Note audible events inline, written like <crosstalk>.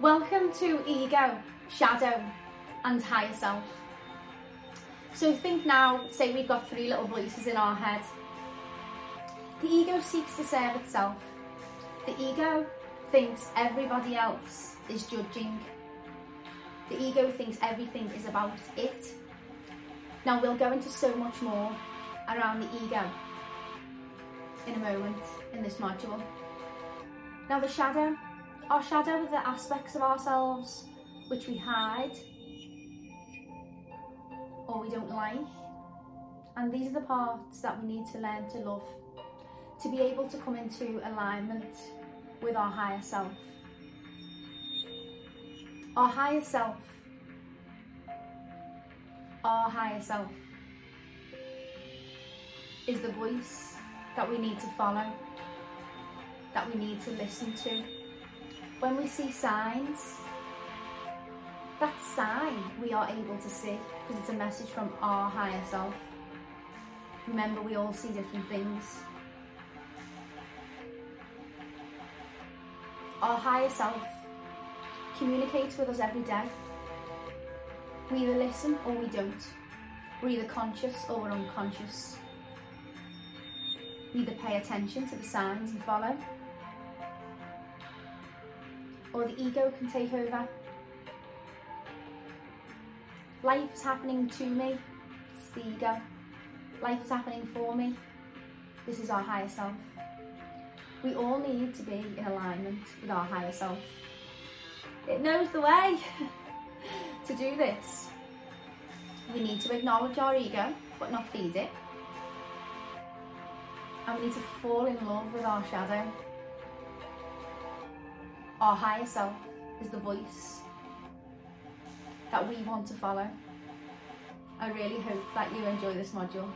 Welcome to Ego, Shadow, and Higher Self. So think now, say we've got three little voices in our head. The ego seeks to serve itself. The ego thinks everybody else is judging. The ego thinks everything is about it. Now we'll go into so much more around the ego in a moment in this module. Now the shadow, our shadow are the aspects of ourselves which we hide or we don't like. And these are the parts that we need to learn to love to be able to come into alignment with our higher self. Our higher self, our higher self is the voice that we need to follow, that we need to listen to. When we see signs, that sign we are able to see because it's a message from our higher self. Remember, we all see different things. Our higher self communicates with us every day. We either listen or we don't. We're either conscious or we're unconscious. We either pay attention to the signs and follow, or the ego can take over. Life is happening to me, it's the ego. Life is happening for me, this is our higher self. We all need to be in alignment with our higher self. It knows the way <laughs> to do this. We need to acknowledge our ego, but not feed it. And we need to fall in love with our shadow. Our higher self is the voice that we want to follow. I really hope that you enjoy this module.